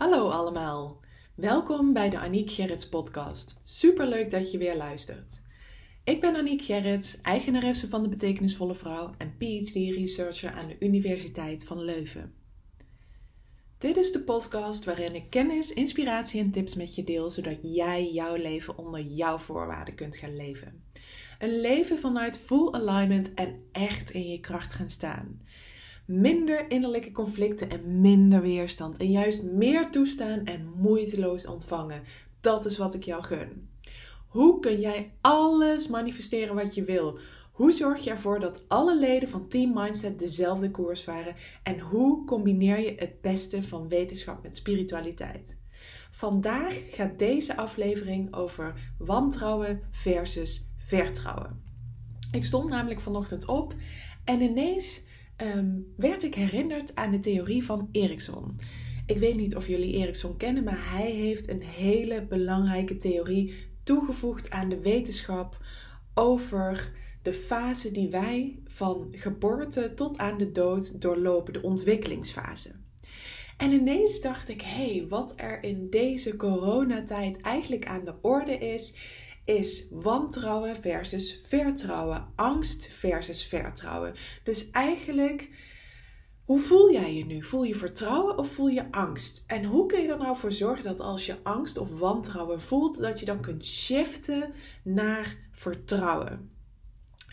Hallo allemaal. Welkom bij de Aniek Gerrits podcast. Superleuk dat je weer luistert. Ik ben Aniek Gerrits, eigenaresse van de Betekenisvolle Vrouw en PhD-researcher aan de Universiteit van Leuven. Dit is de podcast waarin ik kennis, inspiratie en tips met je deel, zodat jij jouw leven onder jouw voorwaarden kunt gaan leven. Een leven vanuit full alignment en echt in je kracht gaan staan minder innerlijke conflicten en minder weerstand. En juist meer toestaan en moeiteloos ontvangen. Dat is wat ik jou gun. Hoe kun jij alles manifesteren wat je wil? Hoe zorg je ervoor dat alle leden van Team Mindset dezelfde koers varen? En hoe combineer je het beste van wetenschap met spiritualiteit? Vandaag gaat deze aflevering over wantrouwen versus vertrouwen. Ik stond namelijk vanochtend op en ineens Ehm, werd ik herinnerd aan de theorie van Erikson. Ik weet niet of jullie Erikson kennen, maar hij heeft een hele belangrijke theorie toegevoegd aan de wetenschap over de fase die wij van geboorte tot aan de dood doorlopen, de ontwikkelingsfase. En ineens dacht ik, hé, hey, wat er in deze coronatijd eigenlijk aan de orde is, is wantrouwen versus vertrouwen, angst versus vertrouwen. Dus eigenlijk, hoe voel jij je nu? Voel je vertrouwen of voel je angst? En hoe kun je er nou voor zorgen dat als je angst of wantrouwen voelt, dat je dan kunt shiften naar vertrouwen?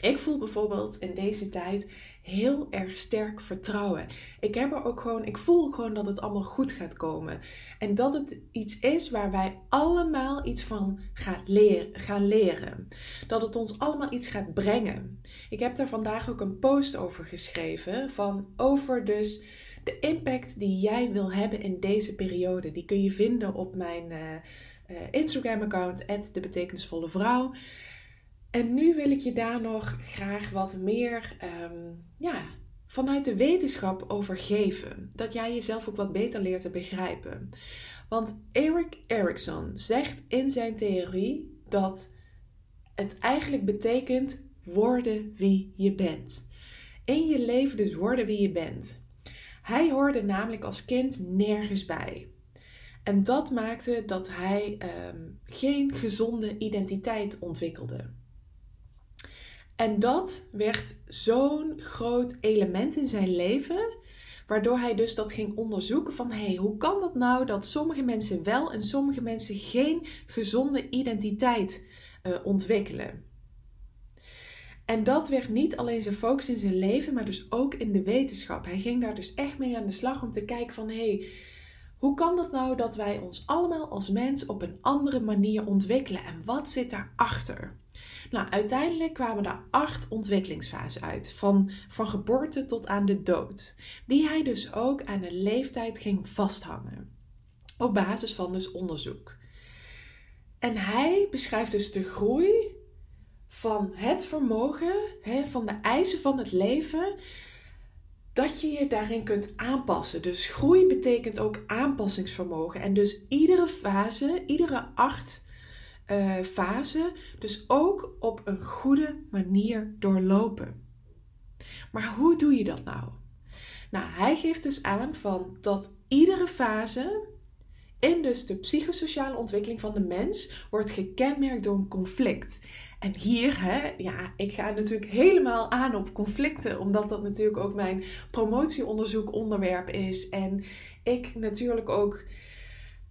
Ik voel bijvoorbeeld in deze tijd heel erg sterk vertrouwen. Ik heb er ook gewoon, ik voel gewoon dat het allemaal goed gaat komen. En dat het iets is waar wij allemaal iets van gaan leren, gaan leren. Dat het ons allemaal iets gaat brengen. Ik heb daar vandaag ook een post over geschreven. Van over dus de impact die jij wil hebben in deze periode. Die kun je vinden op mijn uh, uh, Instagram account, de betekenisvolle vrouw. En nu wil ik je daar nog graag wat meer ehm, ja, vanuit de wetenschap over geven. Dat jij jezelf ook wat beter leert te begrijpen. Want Eric Erikson zegt in zijn theorie dat het eigenlijk betekent worden wie je bent. In je leven dus worden wie je bent. Hij hoorde namelijk als kind nergens bij. En dat maakte dat hij ehm, geen gezonde identiteit ontwikkelde. En dat werd zo'n groot element in zijn leven, waardoor hij dus dat ging onderzoeken van hé, hey, hoe kan dat nou dat sommige mensen wel en sommige mensen geen gezonde identiteit uh, ontwikkelen. En dat werd niet alleen zijn focus in zijn leven, maar dus ook in de wetenschap. Hij ging daar dus echt mee aan de slag om te kijken van hé, hey, hoe kan dat nou dat wij ons allemaal als mens op een andere manier ontwikkelen en wat zit daarachter? Nou, uiteindelijk kwamen er acht ontwikkelingsfasen uit, van, van geboorte tot aan de dood, die hij dus ook aan de leeftijd ging vasthangen, op basis van dus onderzoek. En hij beschrijft dus de groei van het vermogen, van de eisen van het leven, dat je je daarin kunt aanpassen. Dus groei betekent ook aanpassingsvermogen. En dus iedere fase, iedere acht uh, fase dus ook op een goede manier doorlopen. Maar hoe doe je dat nou? Nou, hij geeft dus aan van dat iedere fase in dus de psychosociale ontwikkeling van de mens wordt gekenmerkt door een conflict. En hier, hè, ja, ik ga natuurlijk helemaal aan op conflicten, omdat dat natuurlijk ook mijn promotieonderzoek onderwerp is. En ik natuurlijk ook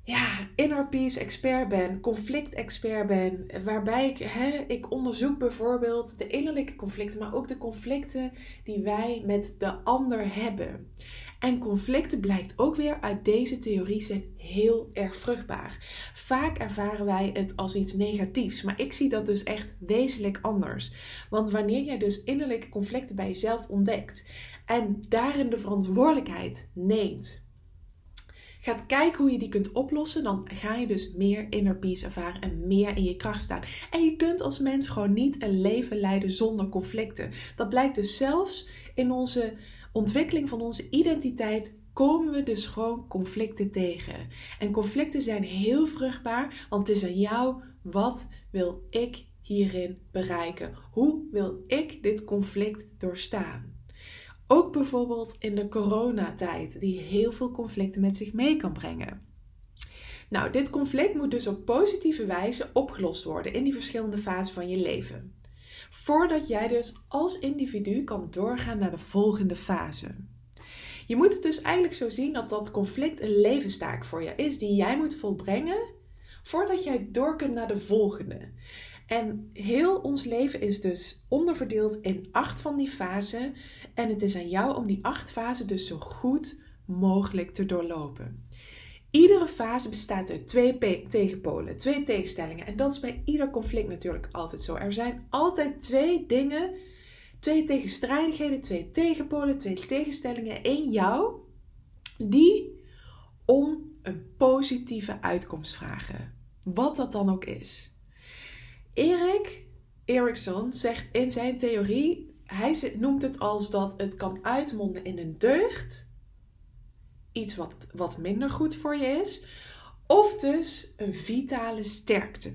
ja, inner peace expert ben, conflict expert ben, waarbij ik, hè, ik onderzoek bijvoorbeeld de innerlijke conflicten, maar ook de conflicten die wij met de ander hebben. En conflicten blijkt ook weer uit deze theorie zijn heel erg vruchtbaar. Vaak ervaren wij het als iets negatiefs, maar ik zie dat dus echt wezenlijk anders. Want wanneer jij dus innerlijke conflicten bij jezelf ontdekt en daarin de verantwoordelijkheid neemt gaat kijken hoe je die kunt oplossen, dan ga je dus meer inner peace ervaren en meer in je kracht staan. En je kunt als mens gewoon niet een leven leiden zonder conflicten. Dat blijkt dus zelfs in onze ontwikkeling van onze identiteit komen we dus gewoon conflicten tegen. En conflicten zijn heel vruchtbaar, want het is aan jou wat wil ik hierin bereiken? Hoe wil ik dit conflict doorstaan? Ook bijvoorbeeld in de coronatijd, die heel veel conflicten met zich mee kan brengen. Nou, dit conflict moet dus op positieve wijze opgelost worden in die verschillende fasen van je leven. Voordat jij dus als individu kan doorgaan naar de volgende fase. Je moet het dus eigenlijk zo zien dat dat conflict een levenstaak voor je is die jij moet volbrengen voordat jij door kunt naar de volgende. En heel ons leven is dus onderverdeeld in acht van die fasen. En het is aan jou om die acht fasen dus zo goed mogelijk te doorlopen. Iedere fase bestaat uit twee tegenpolen, twee tegenstellingen. En dat is bij ieder conflict natuurlijk altijd zo. Er zijn altijd twee dingen, twee tegenstrijdigheden, twee tegenpolen, twee tegenstellingen in jou, die om een positieve uitkomst vragen. Wat dat dan ook is. Erik Erikson zegt in zijn theorie, hij noemt het als dat het kan uitmonden in een deugd, iets wat, wat minder goed voor je is, of dus een vitale sterkte.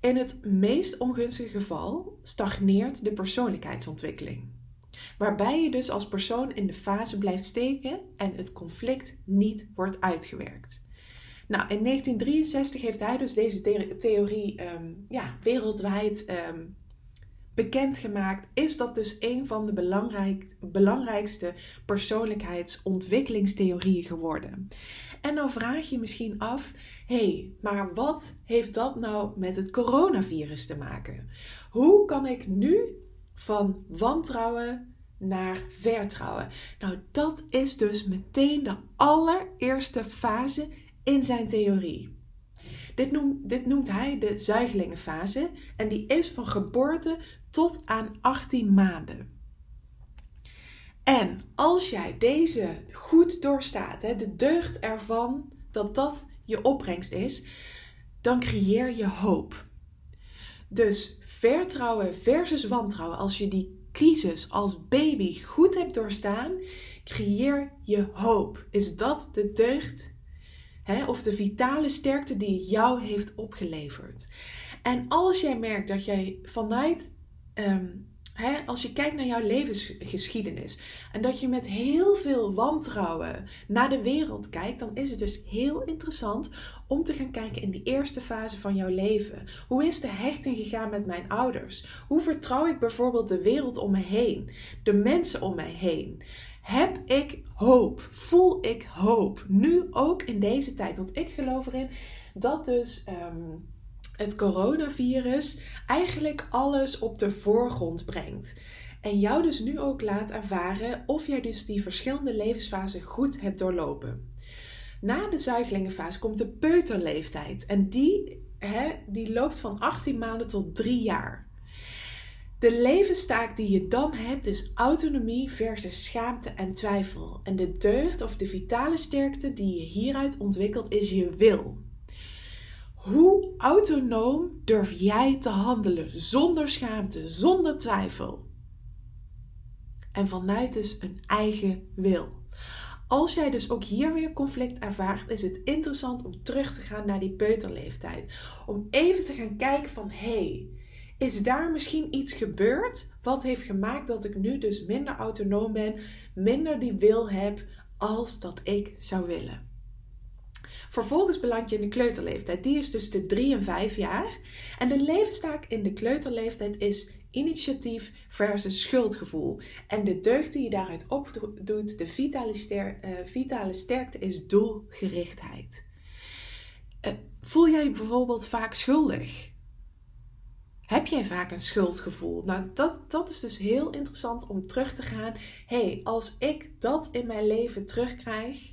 In het meest ongunstige geval stagneert de persoonlijkheidsontwikkeling, waarbij je dus als persoon in de fase blijft steken en het conflict niet wordt uitgewerkt. Nou, in 1963 heeft hij dus deze theorie um, ja, wereldwijd um, bekendgemaakt. Is dat dus een van de belangrijk, belangrijkste persoonlijkheidsontwikkelingstheorieën geworden? En dan vraag je misschien af: hé, hey, maar wat heeft dat nou met het coronavirus te maken? Hoe kan ik nu van wantrouwen naar vertrouwen? Nou, dat is dus meteen de allereerste fase in zijn theorie. Dit noemt, dit noemt hij de zuigelingenfase en die is van geboorte tot aan 18 maanden. En als jij deze goed doorstaat, de deugd ervan dat dat je opbrengst is, dan creëer je hoop. Dus vertrouwen versus wantrouwen, als je die crisis als baby goed hebt doorstaan, creëer je hoop. Is dat de deugd Hè, of de vitale sterkte die jou heeft opgeleverd. En als jij merkt dat jij vanuit, ehm, hè, als je kijkt naar jouw levensgeschiedenis en dat je met heel veel wantrouwen naar de wereld kijkt, dan is het dus heel interessant om te gaan kijken in die eerste fase van jouw leven. Hoe is de hechting gegaan met mijn ouders? Hoe vertrouw ik bijvoorbeeld de wereld om me heen, de mensen om mij heen? Heb ik hoop? Voel ik hoop? Nu ook in deze tijd. Want ik geloof erin dat dus ehm, het coronavirus eigenlijk alles op de voorgrond brengt. En jou dus nu ook laat ervaren of jij dus die verschillende levensfasen goed hebt doorlopen. Na de zuigelingenfase komt de peuterleeftijd. En die, hè, die loopt van 18 maanden tot 3 jaar. De levenstaak die je dan hebt is autonomie versus schaamte en twijfel. En de deugd of de vitale sterkte die je hieruit ontwikkelt is je wil. Hoe autonoom durf jij te handelen zonder schaamte, zonder twijfel? En vanuit dus een eigen wil. Als jij dus ook hier weer conflict ervaart, is het interessant om terug te gaan naar die peuterleeftijd. Om even te gaan kijken van hé, hey, is daar misschien iets gebeurd wat heeft gemaakt dat ik nu dus minder autonoom ben, minder die wil heb als dat ik zou willen? Vervolgens beland je in de kleuterleeftijd. Die is dus de 3 en 5 jaar. En de levenstaak in de kleuterleeftijd is initiatief versus schuldgevoel. En de deugd die je daaruit opdoet, de vitale, uh, vitale sterkte, is doelgerichtheid. Uh, voel jij je bijvoorbeeld vaak schuldig? Heb jij vaak een schuldgevoel? Nou, dat, dat is dus heel interessant om terug te gaan. hey, als ik dat in mijn leven terugkrijg,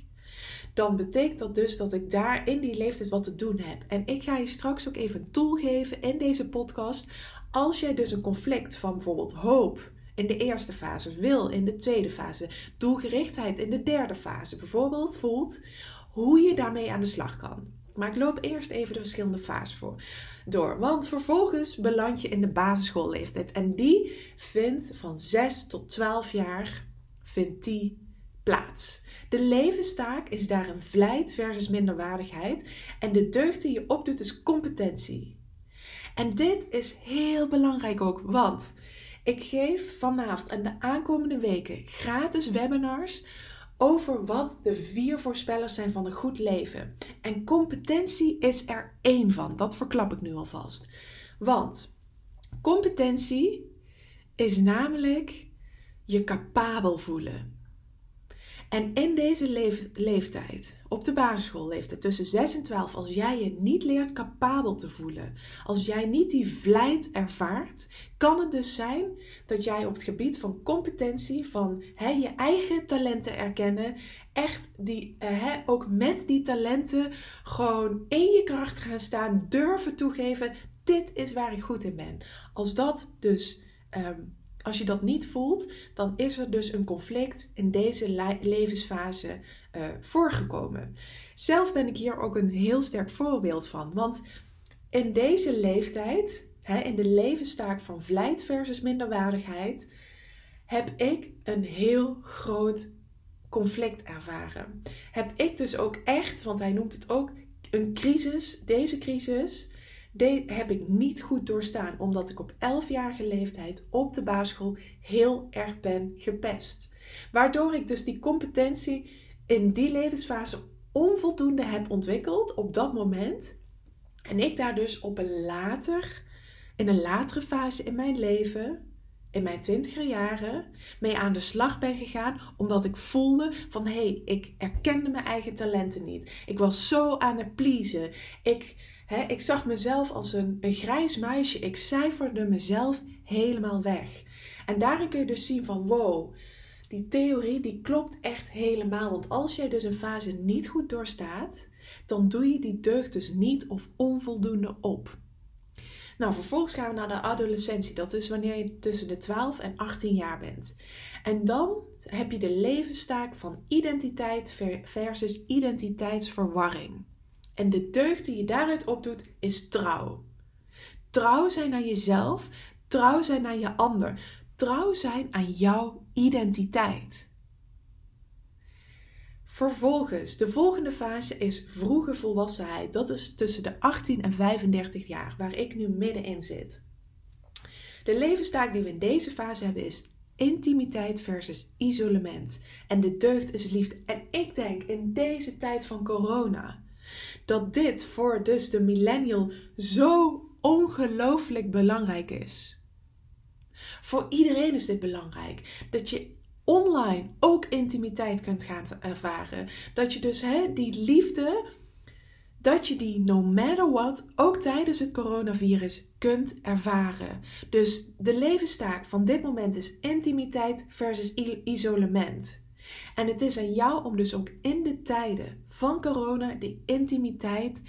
dan betekent dat dus dat ik daar in die leeftijd wat te doen heb. En ik ga je straks ook even een tool geven in deze podcast. Als jij dus een conflict van bijvoorbeeld hoop in de eerste fase, wil in de tweede fase, doelgerichtheid in de derde fase bijvoorbeeld voelt, hoe je daarmee aan de slag kan. Maar ik loop eerst even de verschillende fases voor door. Want vervolgens beland je in de basisschoolleeftijd. En die vindt van 6 tot 12 jaar vindt die plaats. De levenstaak is daar een vlijt versus minderwaardigheid. En de deugd die je opdoet is competentie. En dit is heel belangrijk ook, want ik geef vanavond en de aankomende weken gratis webinars over wat de vier voorspellers zijn van een goed leven. En competentie is er één van. Dat verklap ik nu alvast. Want competentie is namelijk je capabel voelen. En in deze leeftijd, op de basisschoolleeftijd tussen 6 en 12, als jij je niet leert capabel te voelen, als jij niet die vlijt ervaart, kan het dus zijn dat jij op het gebied van competentie, van je eigen talenten erkennen, echt die, uh, ook met die talenten gewoon in je kracht gaan staan, durven toegeven, dit is waar ik goed in ben. Als dat dus ehm, als je dat niet voelt, dan is er dus een conflict in deze levensfase uh, voorgekomen. Zelf ben ik hier ook een heel sterk voorbeeld van. Want in deze leeftijd, hè, in de levenstaak van vlijt versus minderwaardigheid, heb ik een heel groot conflict ervaren. Heb ik dus ook echt, want hij noemt het ook een crisis, deze crisis de, heb ik niet goed doorstaan, omdat ik op 11-jarige leeftijd op de basisschool heel erg ben gepest. Waardoor ik dus die competentie in die levensfase onvoldoende heb ontwikkeld op dat moment. En ik daar dus op een later, in een latere fase in mijn leven, in mijn twintiger jaren, mee aan de slag ben gegaan. Omdat ik voelde van hé, hey, ik erkende mijn eigen talenten niet. Ik was zo aan het pleasen. Ik ik zag mezelf als een, een grijs muisje. Ik cijferde mezelf helemaal weg. En daarin kun je dus zien van wow, die theorie die klopt echt helemaal. Want als jij dus een fase niet goed doorstaat, dan doe je die deugd dus niet of onvoldoende op. Nou, vervolgens gaan we naar de adolescentie. Dat is wanneer je tussen de 12 en 18 jaar bent. En dan heb je de levenstaak van identiteit versus identiteitsverwarring. En de deugd die je daaruit opdoet is trouw. Trouw zijn naar jezelf, trouw zijn naar je ander, trouw zijn aan jouw identiteit. Vervolgens, de volgende fase is vroege volwassenheid. Dat is tussen de 18 en 35 jaar, waar ik nu middenin zit. De levenstaak die we in deze fase hebben is intimiteit versus isolement. En de deugd is liefde. En ik denk in deze tijd van corona, dat dit voor dus de millennial zo ongelooflijk belangrijk is. Voor iedereen is dit belangrijk. Dat je online ook intimiteit kunt gaan ervaren. Dat je dus hè, die liefde, dat je die no matter what, ook tijdens het coronavirus, kunt ervaren. Dus de levenstaak van dit moment is intimiteit versus isolement. En het is aan jou om dus ook in de tijden van corona die intimiteit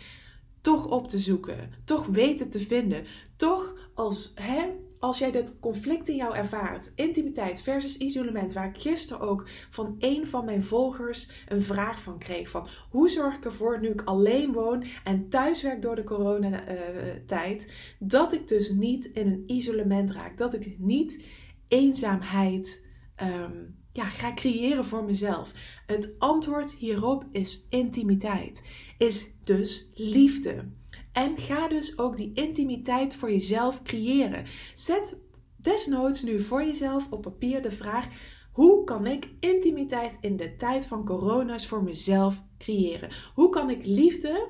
toch op te zoeken, toch weten te vinden, toch als, hè, als jij dat conflict in jou ervaart, intimiteit versus isolement, waar ik gisteren ook van een van mijn volgers een vraag van kreeg: van hoe zorg ik ervoor nu ik alleen woon en thuiswerk door de coronatijd, dat ik dus niet in een isolement raak, dat ik niet eenzaamheid um, ja, ga creëren voor mezelf? Het antwoord hierop is intimiteit. Is dus liefde. En ga dus ook die intimiteit voor jezelf creëren. Zet desnoods nu voor jezelf op papier de vraag: hoe kan ik intimiteit in de tijd van corona's voor mezelf creëren? Hoe kan ik liefde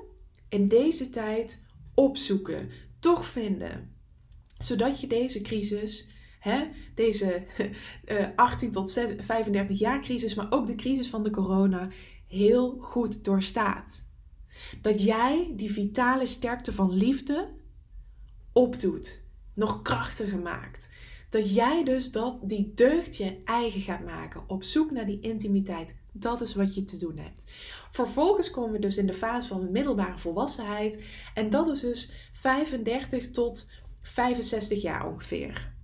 in deze tijd opzoeken, toch vinden? Zodat je deze crisis hè, deze 18 eh, tot 35 jaar crisis, maar ook de crisis van de corona, heel goed doorstaat. Dat jij die vitale sterkte van liefde opdoet, nog krachtiger maakt. Dat jij dus dat, die deugd je eigen gaat maken, op zoek naar die intimiteit. Dat is wat je te doen hebt. Vervolgens komen we dus in de fase van de middelbare volwassenheid. En dat is dus 35 tot 65 jaar ongeveer.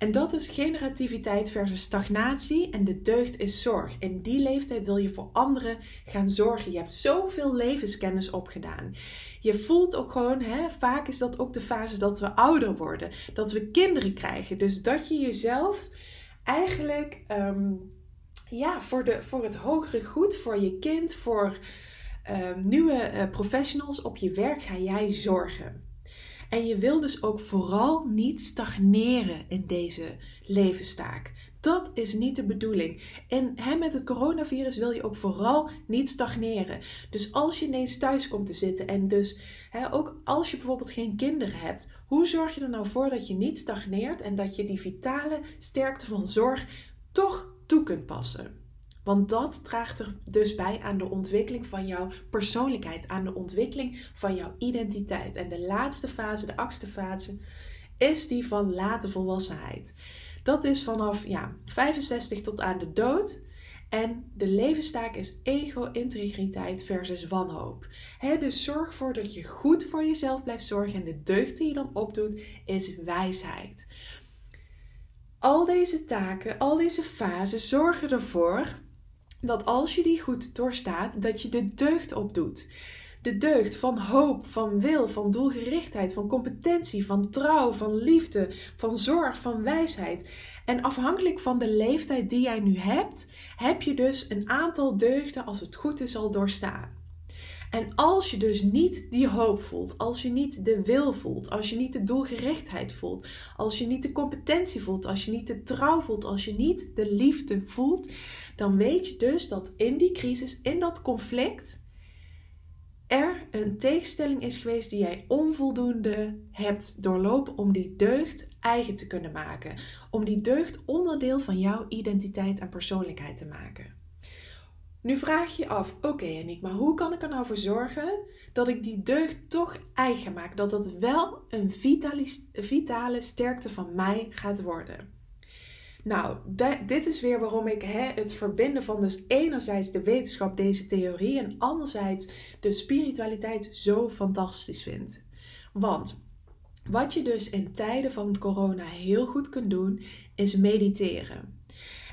En dat is generativiteit versus stagnatie en de deugd is zorg. In die leeftijd wil je voor anderen gaan zorgen. Je hebt zoveel levenskennis opgedaan. Je voelt ook gewoon, hè, vaak is dat ook de fase dat we ouder worden, dat we kinderen krijgen. Dus dat je jezelf eigenlijk ehm, ja, voor, de, voor het hogere goed, voor je kind, voor ehm, nieuwe uh, professionals op je werk ga jij zorgen. En je wil dus ook vooral niet stagneren in deze levenstaak. Dat is niet de bedoeling. En hè, met het coronavirus wil je ook vooral niet stagneren. Dus als je ineens thuis komt te zitten en dus hè, ook als je bijvoorbeeld geen kinderen hebt, hoe zorg je er nou voor dat je niet stagneert en dat je die vitale sterkte van zorg toch toe kunt passen? Want dat draagt er dus bij aan de ontwikkeling van jouw persoonlijkheid, aan de ontwikkeling van jouw identiteit. En de laatste fase, de achtste fase, is die van late volwassenheid. Dat is vanaf ja, 65 tot aan de dood. En de levenstaak is ego-integriteit versus wanhoop. dus zorg ervoor dat je goed voor jezelf blijft zorgen. En de deugd die je dan opdoet, is wijsheid. Al deze taken, al deze fasen zorgen ervoor dat als je die goed doorstaat, dat je de deugd opdoet. De deugd van hoop, van wil, van doelgerichtheid, van competentie, van trouw, van liefde, van zorg, van wijsheid. En afhankelijk van de leeftijd die jij nu hebt, heb je dus een aantal deugden, als het goed is, al doorstaan. En als je dus niet die hoop voelt, als je niet de wil voelt, als je niet de doelgerichtheid voelt, als je niet de competentie voelt, als je niet de trouw voelt, als je niet de liefde voelt, dan weet je dus dat in die crisis, in dat conflict, er een tegenstelling is geweest die jij onvoldoende hebt doorlopen om die deugd eigen te kunnen maken. Om die deugd onderdeel van jouw identiteit en persoonlijkheid te maken. Nu vraag je je af, oké okay, maar hoe kan ik er nou voor zorgen dat ik die deugd toch eigen maak? Dat dat wel een vitale, vitale sterkte van mij gaat worden. Nou, dit is weer waarom ik hè, het verbinden van dus enerzijds de wetenschap, deze theorie, en anderzijds de spiritualiteit zo fantastisch vind. Want wat je dus in tijden van corona heel goed kunt doen, is mediteren.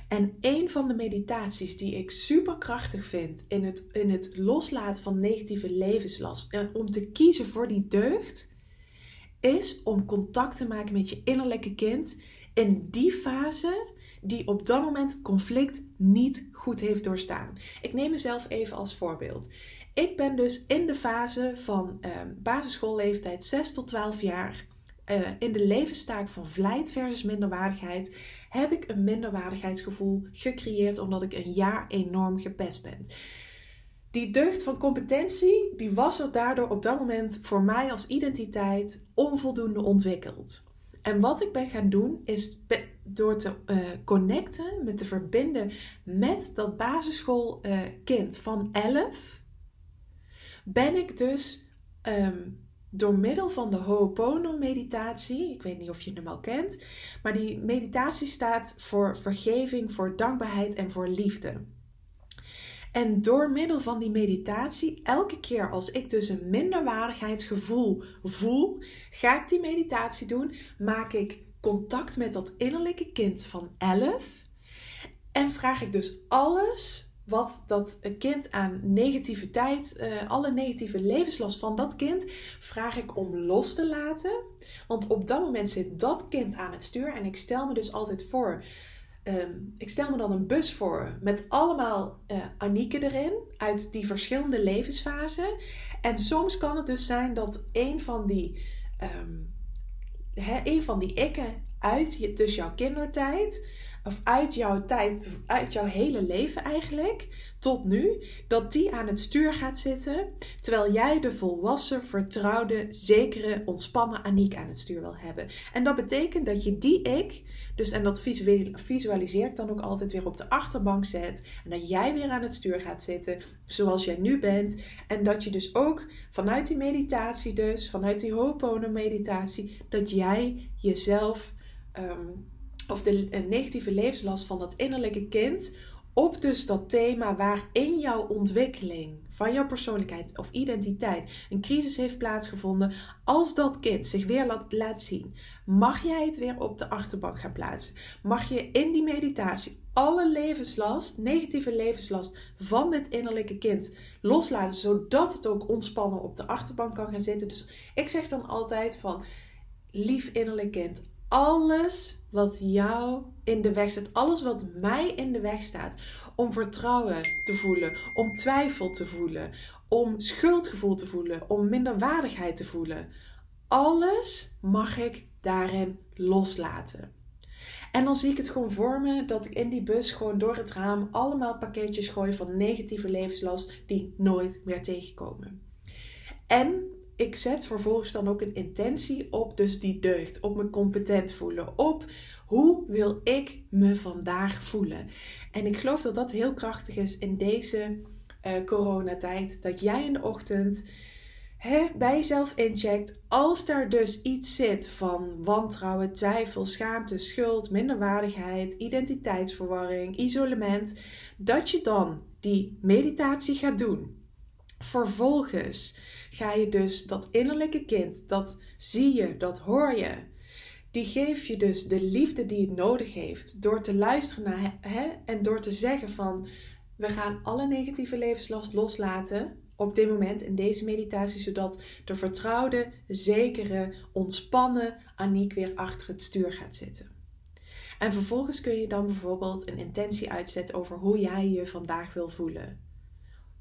En een van de meditaties die ik super krachtig vind in het, in het loslaten van negatieve levenslast en om te kiezen voor die deugd, is om contact te maken met je innerlijke kind in die fase die op dat moment het conflict niet goed heeft doorstaan. Ik neem mezelf even als voorbeeld. Ik ben dus in de fase van uh, basisschoolleeftijd 6 tot 12 jaar. Uh, in de levenstaak van vlijt versus minderwaardigheid heb ik een minderwaardigheidsgevoel gecreëerd omdat ik een jaar enorm gepest ben. Die deugd van competentie, die was er daardoor op dat moment voor mij als identiteit onvoldoende ontwikkeld. En wat ik ben gaan doen, is door te uh, connecten, met te verbinden met dat basisschoolkind uh, van 11, ben ik dus um, door middel van de Ho'opono-meditatie, ik weet niet of je hem al kent, maar die meditatie staat voor vergeving, voor dankbaarheid en voor liefde. En door middel van die meditatie, elke keer als ik dus een minderwaardigheidsgevoel voel, ga ik die meditatie doen, maak ik contact met dat innerlijke kind van 11 en vraag ik dus alles wat dat kind aan negativiteit, uh, alle negatieve levenslast van dat kind, vraag ik om los te laten. Want op dat moment zit dat kind aan het stuur en ik stel me dus altijd voor Ehm, ik stel me dan een bus voor met allemaal uh, erin uit die verschillende levensfasen. En soms kan het dus zijn dat een van die, um, een van die ikken uit dus jouw kindertijd, of uit jouw tijd, uit jouw hele leven eigenlijk, tot nu, dat die aan het stuur gaat zitten, terwijl jij de volwassen, vertrouwde, zekere, ontspannen Aniek aan het stuur wil hebben. En dat betekent dat je die ik, dus en dat visualiseer ik dan ook altijd weer op de achterbank zet, en dat jij weer aan het stuur gaat zitten, zoals jij nu bent, en dat je dus ook vanuit die meditatie dus, vanuit die Ho'opono meditatie, dat jij jezelf ehm, of de negatieve levenslast van dat innerlijke kind op dus dat thema waarin jouw ontwikkeling van jouw persoonlijkheid of identiteit een crisis heeft plaatsgevonden, als dat kind zich weer laat, laat zien, mag jij het weer op de achterbank gaan plaatsen. Mag je in die meditatie alle levenslast, negatieve levenslast van dit innerlijke kind loslaten, zodat het ook ontspannen op de achterbank kan gaan zitten. Dus ik zeg dan altijd van, lief innerlijk kind, alles wat jou in de weg staat, alles wat mij in de weg staat, om vertrouwen te voelen, om twijfel te voelen, om schuldgevoel te voelen, om minderwaardigheid te voelen, alles mag ik daarin loslaten. En dan zie ik het gewoon voor me dat ik in die bus gewoon door het raam allemaal pakketjes gooi van negatieve levenslast die nooit meer tegenkomen. En ik zet vervolgens dan ook een intentie op, dus die deugd, op me competent voelen, op hoe wil ik me vandaag voelen. En ik geloof dat dat heel krachtig is in deze uh, coronatijd, dat jij in de ochtend hè, bij jezelf incheckt. Als daar dus iets zit van wantrouwen, twijfel, schaamte, schuld, minderwaardigheid, identiteitsverwarring, isolement, dat je dan die meditatie gaat doen. Vervolgens ga je dus dat innerlijke kind, dat zie je, dat hoor je. Die geef je dus de liefde die het nodig heeft door te luisteren naar hè, en door te zeggen van we gaan alle negatieve levenslast loslaten op dit moment in deze meditatie, zodat de vertrouwde, zekere, ontspannen Aniek weer achter het stuur gaat zitten. En vervolgens kun je dan bijvoorbeeld een intentie uitzetten over hoe jij je vandaag wil voelen.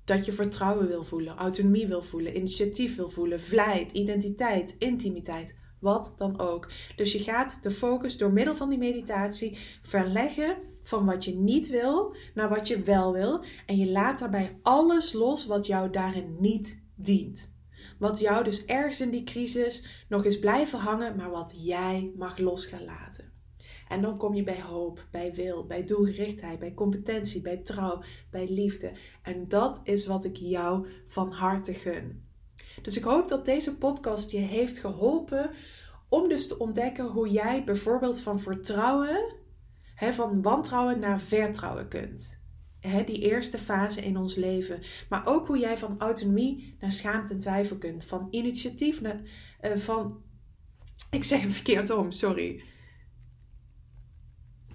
Dat je vertrouwen wil voelen, autonomie wil voelen, initiatief wil voelen, vlijt, identiteit, intimiteit, wat dan ook. Dus je gaat de focus door middel van die meditatie verleggen van wat je niet wil naar wat je wel wil. En je laat daarbij alles los wat jou daarin niet dient. Wat jou dus ergens in die crisis nog eens blijven hangen, maar wat jij mag los gaan laten. En dan kom je bij hoop, bij wil, bij doelgerichtheid, bij competentie, bij trouw, bij liefde. En dat is wat ik jou van harte gun. Dus ik hoop dat deze podcast je heeft geholpen om dus te ontdekken hoe jij bijvoorbeeld van vertrouwen, hè, van wantrouwen naar vertrouwen kunt. Hè, die eerste fase in ons leven. Maar ook hoe jij van autonomie naar schaamte en twijfel kunt. Van initiatief naar. Uh, van. Ik zeg hem verkeerd om, sorry